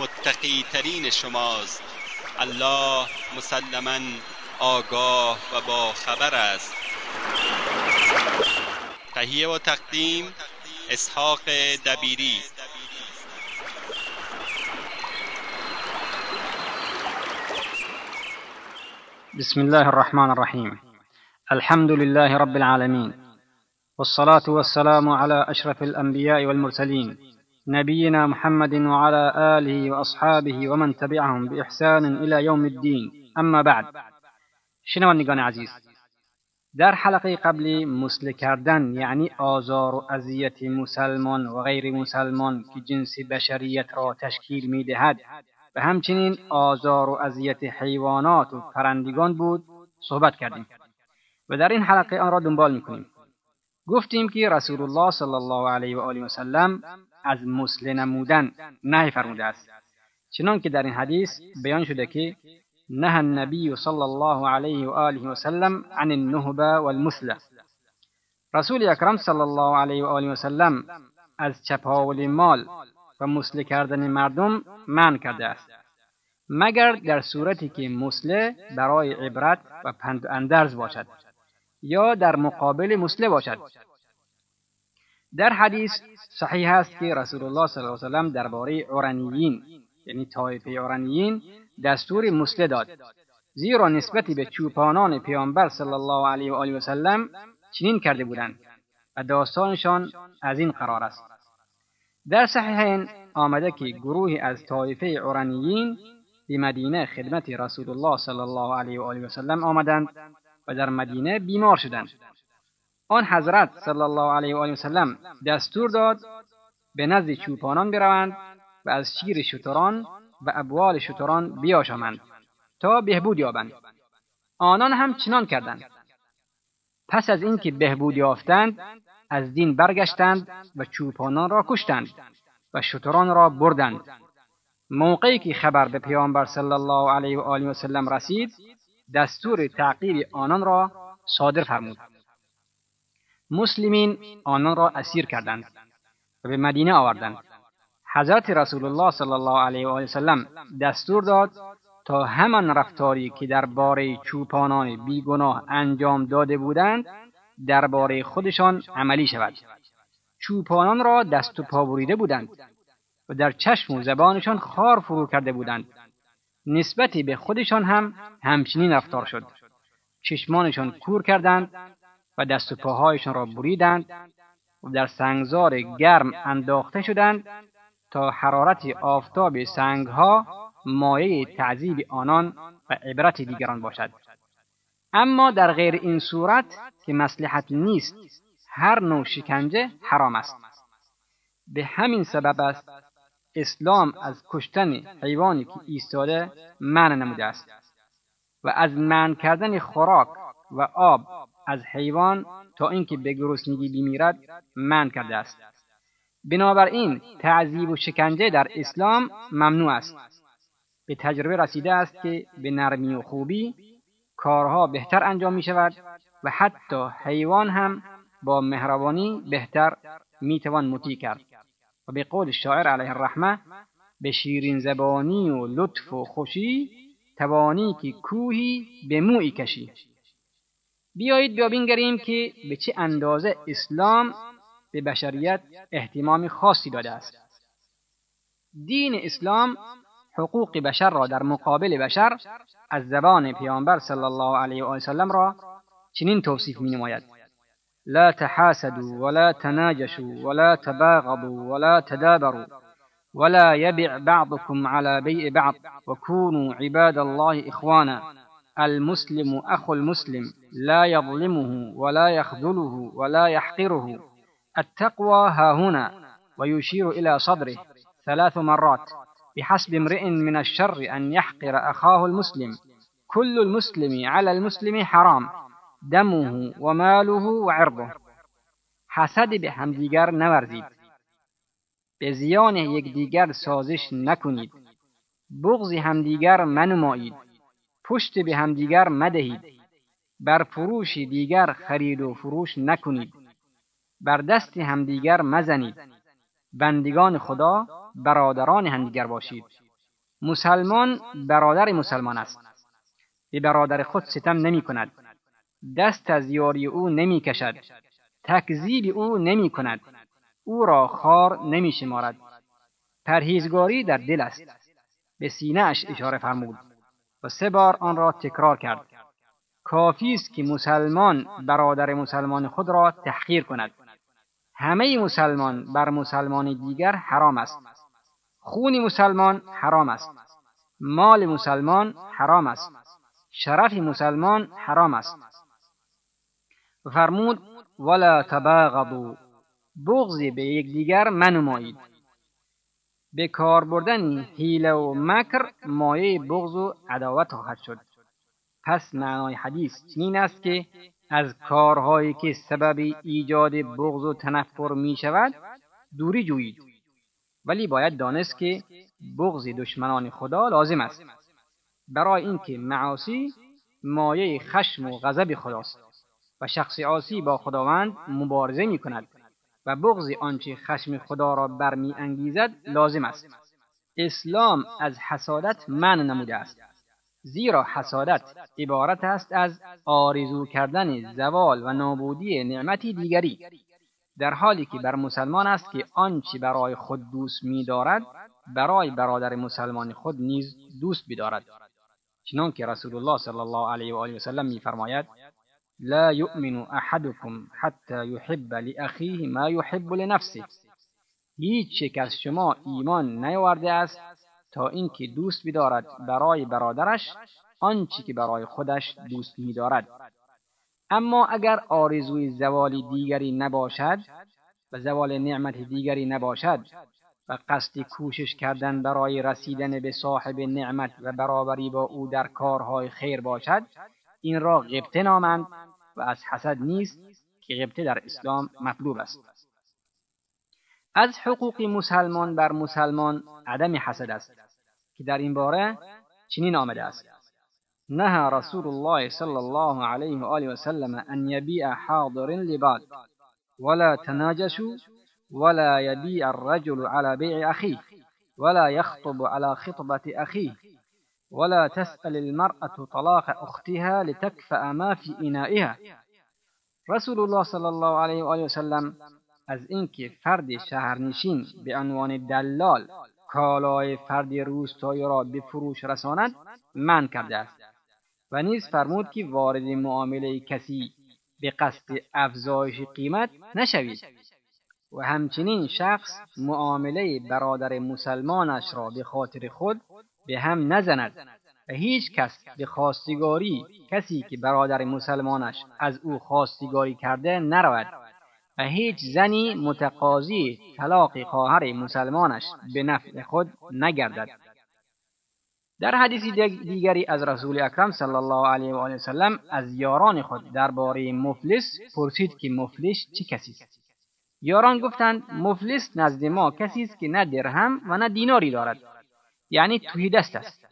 متقی ترین شماست. الله مسلما آگاه و با خبر است. تهیه و تقدیم اسحاق دبیری. بسم الله الرحمن الرحيم الحمد لله رب العالمين والصلاة والسلام على أشرف الأنبياء والمرسلين. نبينا محمد وعلى آله وأصحابه ومن تبعهم بإحسان إلى يوم الدين. أما بعد شنوندگان عزیز در حلقه قبلی مسله کردن یعنی آزار و اذیت مسلمان و غیر مسلمان که جنس بشریت را تشکیل می دهد و همچنین آزار و اذیت حیوانات و پرندگان بود صحبت کردیم. و در این حلقه آن را دنبال می‌کنیم. گفتیم که رسول الله صلی الله علیه و آله و سلم از مسله نمودن نهی فرموده است. چنان که در این حدیث بیان شده که نه النبی صلی الله علیه و آله و سلم عن النهبه والمثله رسول اکرم صلی الله علیه و آله و سلم از چپاول مال و مسله کردن مردم من کرده است. مگر در صورتی که مسله برای عبرت و پند اندرز باشد یا در مقابل مسله باشد؟ در حدیث صحیح است که رسول الله صلی الله علیه وسلم درباره عرنیین یعنی طایفه عرنیین دستور مسله داد. زیرا نسبتی به چوپانان پیامبر صلی الله علیه و آله و سلم چنین کرده بودند و داستانشان از این قرار است. در صحیحین آمده که گروهی از طایفه عرنیین به مدینه خدمت رسول الله صلی الله علیه و آله و سلم آمدند و در مدینه بیمار شدند. آن حضرت صلی الله علیه و آله و سلم دستور داد به نزد چوپانان بروند و از شیر شتران و ابوال شتران بیاشامند تا بهبود یابند. آنان هم چنان کردند. پس از اینکه بهبود یافتند از دین برگشتند و چوپانان را کشتند و شتران را بردند. موقعی که خبر به پیامبر صلی الله علیه و آله و سلم رسید دستور تعقیب آنان را صادر فرمود. مسلمین آنان را اسیر کردند و به مدینه آوردند. حضرت رسول الله صلی الله علیه و آله وسلم دستور داد تا همان رفتاری که درباره چوپانان بیگناه انجام داده بودند درباره خودشان عملی شود. چوپانان را دست و پا بریده بودند و در چشم و زبانشان خار فرو کرده بودند. نسبتی به خودشان هم همچنین رفتار شد. چشمانشان کور کردند و دست و پاهایشان را بریدند و در سنگزار گرم انداخته شدند تا حرارت آفتاب سنگها مایه تعذیب آنان و عبرت دیگران باشد. اما در غیر این صورت که مسلحت نیست هر نوع شکنجه حرام است. به همین سبب است اسلام از کشتن حیوانی که ایستاده منع نموده است و از منع کردن خوراک و آب از حیوان تا اینکه به گرسنگی بمیرد منع کرده است. بنابراین تعذیب و شکنجه در اسلام ممنوع است. به تجربه رسیده است که به نرمی و خوبی کارها بهتر انجام می شود و حتی حیوان هم با مهربانی بهتر می توان مطیع کرد. و به قول شاعر علیه الرحمه به شیرین زبانی و لطف و خوشی توانی که کوهی به موی کشی. بیایید بیا بینگریم که به چه اندازه اسلام به بشریت احتمام خاصی داده است. دین اسلام حقوق بشر را در مقابل بشر از زبان پیامبر صلی الله علیه و سلم را چنین توصیف می نماید لا تحاسدوا ولا تناجشوا ولا تباغضوا ولا تدابروا ولا يبع بعضكم على بيع بعض وكونوا عباد الله إخوانا. المسلم أخو المسلم لا يظلمه ولا يخذله ولا يحقره. التقوى ها هنا ويشير إلى صدره ثلاث مرات بحسب امرئ من الشر أن يحقر أخاه المسلم. كل المسلم على المسلم حرام دمه وماله وعرضه. حسد به همدیگر نورزید. به زیان یکدیگر سازش نکنید. بغض همدیگر منمایید. پشت به همدیگر مدهید بر فروش دیگر خرید و فروش نکنید. بر دست همدیگر مزنید. بندگان خدا برادران همدیگر باشید. مسلمان برادر مسلمان است. به برادر خود ستم نمی کند. دست از یاری او نمی کشد. تکذیب او نمی کند. او را خار نمی شمارد. پرهیزگاری در دل است. به سینه اش اشاره فرمود. سه بار آن را تکرار کرد. کافی است که مسلمان برادر مسلمان خود را تحقیر کند. همه مسلمان بر مسلمان دیگر حرام است. خون مسلمان حرام است. مال مسلمان حرام است. شرف مسلمان حرام است. فرمود ولا تباغضوا بغضی به یکدیگر منمایید. به کار بردن حیله و مکر مایه بغض و عداوت خواهد شد. پس معنای حدیث چنین است که از کارهایی که سبب ایجاد بغض و تنفر می شود دوری جویید. ولی باید دانست که بغض دشمنان خدا لازم است. برای اینکه معاصی مایه خشم و غضب خداست و شخص عاصی با خداوند مبارزه می کند. و بغض آنچه خشم خدا را برمی انگیزد لازم است. اسلام از حسادت من نموده است. زیرا حسادت عبارت است از آرزو کردن زوال و نابودی نعمتی دیگری. در حالی که بر مسلمان است که آنچه برای خود دوست می‌دارد برای برادر مسلمان خود نیز دوست بدارد چنان که رسول الله صلی الله علیه و آله و سلم می‌فرماید لا يؤمن احدكم حتى يحب لاخيه ما يحب لنفسه. هیچ یک از شما ایمان نیاورده است تا اینکه دوست بدارد برای برادرش آنچه که برای خودش دوست می‌دارد. اما اگر آرزوی زوال دیگری نباشد و زوال نعمت دیگری نباشد و قصد کوشش کردن برای رسیدن به صاحب نعمت و برابری با او در کارهای خیر باشد این را غبطه نامند و از حسد نیست که غبطه در اسلام مطلوب است. از حقوق مسلمان بر مسلمان عدم حسد است که در این باره چنین آمده است. نهى رسول الله صلى الله عليه وآله وسلم أن يبيع حاضر لباد ولا تناجشوا ولا يبيع الرجل على بيع أخيه ولا يخطب على خطبة أخيه ولا تسأل المرأة طلاق أختها لتكفأ ما في إنائها. رسول الله صلی الله علیه و آله از اینکه فرد شهرنشین به عنوان دلال کالای فرد روستایی را به فروش رساند من کرده است. و نیز فرمود که وارد معامله کسی به قصد افزایش قیمت نشوید و همچنین شخص معامله برادر مسلمانش را به خاطر خود به هم نزند. و هیچ کس به خواستگاری کسی که برادر مسلمانش از او خواستگاری کرده نرود. و هیچ زنی متقاضی طلاق خواهر مسلمانش به نفع خود نگردد. در حدیث دیگری از رسول اکرم صلی الله علیه و آله وسلم از یاران خود درباره مفلس پرسید که مفلس چه کسی است؟ یاران گفتند مفلس نزد ما کسی است که نه درهم و نه دیناری دارد. یعنی توی دست است.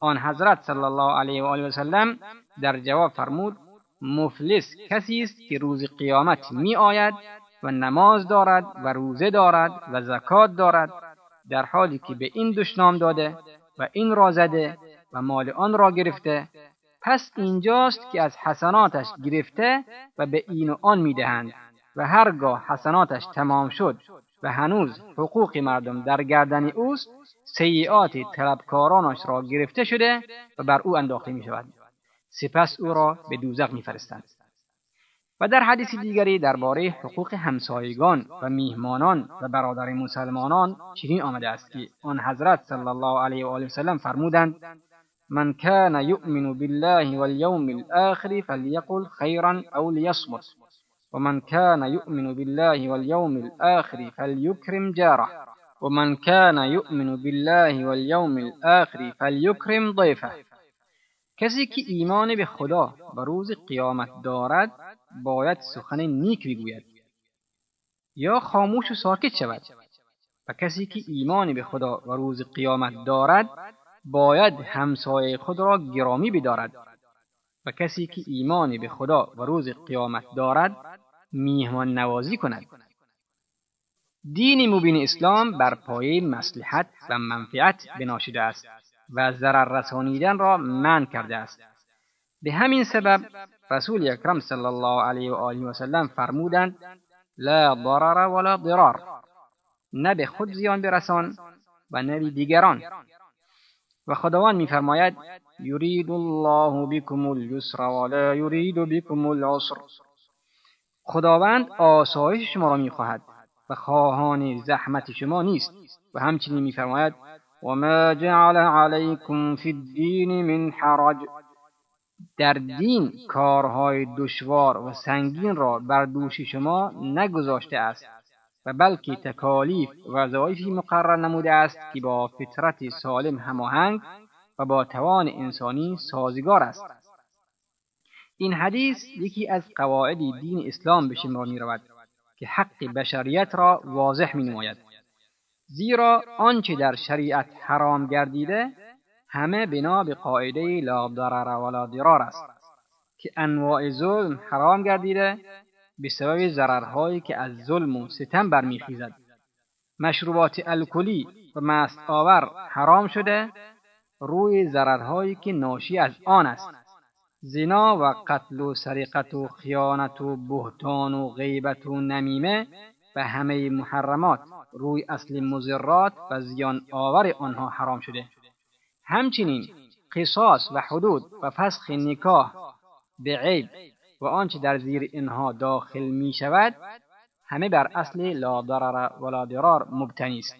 آن حضرت صلی الله علیه و آله وسلم در جواب فرمود مفلس کسی است که روز قیامت می آید و نماز دارد و روزه دارد و زکات دارد در حالی که به این دشنام داده و این را زده و مال آن را گرفته. پس اینجاست که از حسناتش گرفته و به این و آن می‌دهند و هرگاه حسناتش تمام شد و هنوز حقوق مردم در گردن اوست سیعات طلبکارانش را گرفته شده و بر او انداخته می شود سپس او را به دوزخ میفرستند. و در حدیث دیگری درباره حقوق همسایگان و میهمانان و برادر مسلمانان چنین آمده است که آن حضرت صلی الله علیه و آله وسلم فرمودند من كان يؤمن بالله واليوم الآخر فليقل خيرا أو ليصمت ومن كان يؤمن بالله واليوم الآخر فليكرم جاره. ومن كان يؤمن بالله واليوم الآخر فليكرم ضيفه. کسی که ایمان به خدا و روز قیامت دارد باید سخن نیک بگوید. یا خاموش و ساکت شود. و کسی که ایمان به خدا و روز قیامت دارد باید همسایه خود را گرامی بدارد. و کسی که ایمان به خدا و روز قیامت دارد میهمان نوازی کند. دین مبین اسلام بر پایه مصلحت و منفعت بنا شده است و ضرر رسانیدن را منع کرده است. به همین سبب رسول اکرم صلی الله علیه و آله و سلم فرمودند لا ضرر ولا ضرار. نه به خود زیان برسان و نه به دیگران. و خداوند میفرماید یرید الله بكم اليسر ولا یرید بكم العسر. خداوند آسایش شما را می‌خواهد. و خواهان زحمت شما نیست. و همچنین میفرماید وما جعل عليكم في الدين من حرج. در دین کارهای دشوار و سنگین را بر دوش شما نگذاشته است و بلکه تکالیف و وظایفی مقرر نموده است که با فطرت سالم هماهنگ و با توان انسانی سازگار است. این حدیث یکی از قواعد دین اسلام به شمار می رود که حق بشریت را واضح می نماید زیرا آنچه در شریعت حرام گردیده همه بنا به قاعده لا ضرر ولا ضرار است که انواع ظلم حرام گردیده به سبب ضررهایی که از ظلم و ستم برمیخیزد. مشروبات الکلی و مست آور حرام شده روی ضررهایی که ناشی از آن است. زنا و قتل و سرقت و خیانت و بهتان و غیبت و نمیمه و همه محرمات روی اصل مزرات و زیان آور آنها حرام شده. همچنین قصاص و حدود و فسخ نکاح به عیب و آنچه در زیر اینها داخل می شود همه بر اصل لا ضرر ولا ضرار مبتنی است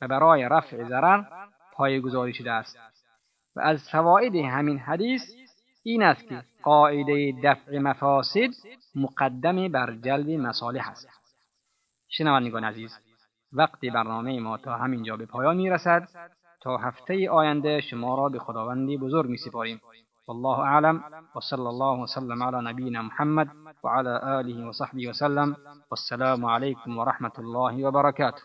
و برای رفع ضرر پایگذاری شده است. و از فواید همین حدیث این است که قاعده دفع مفاسد مقدم بر جلب مصالح است. شنوندگان عزیز وقتی برنامه ما تا همینجا به پایان می رسد تا هفته آینده شما را به خداوندی بزرگ می سپاریم والله أعلم وصلى الله وسلم على نبينا محمد وعلى آله وصحبه وسلم والسلام عليكم ورحمة الله وبركاته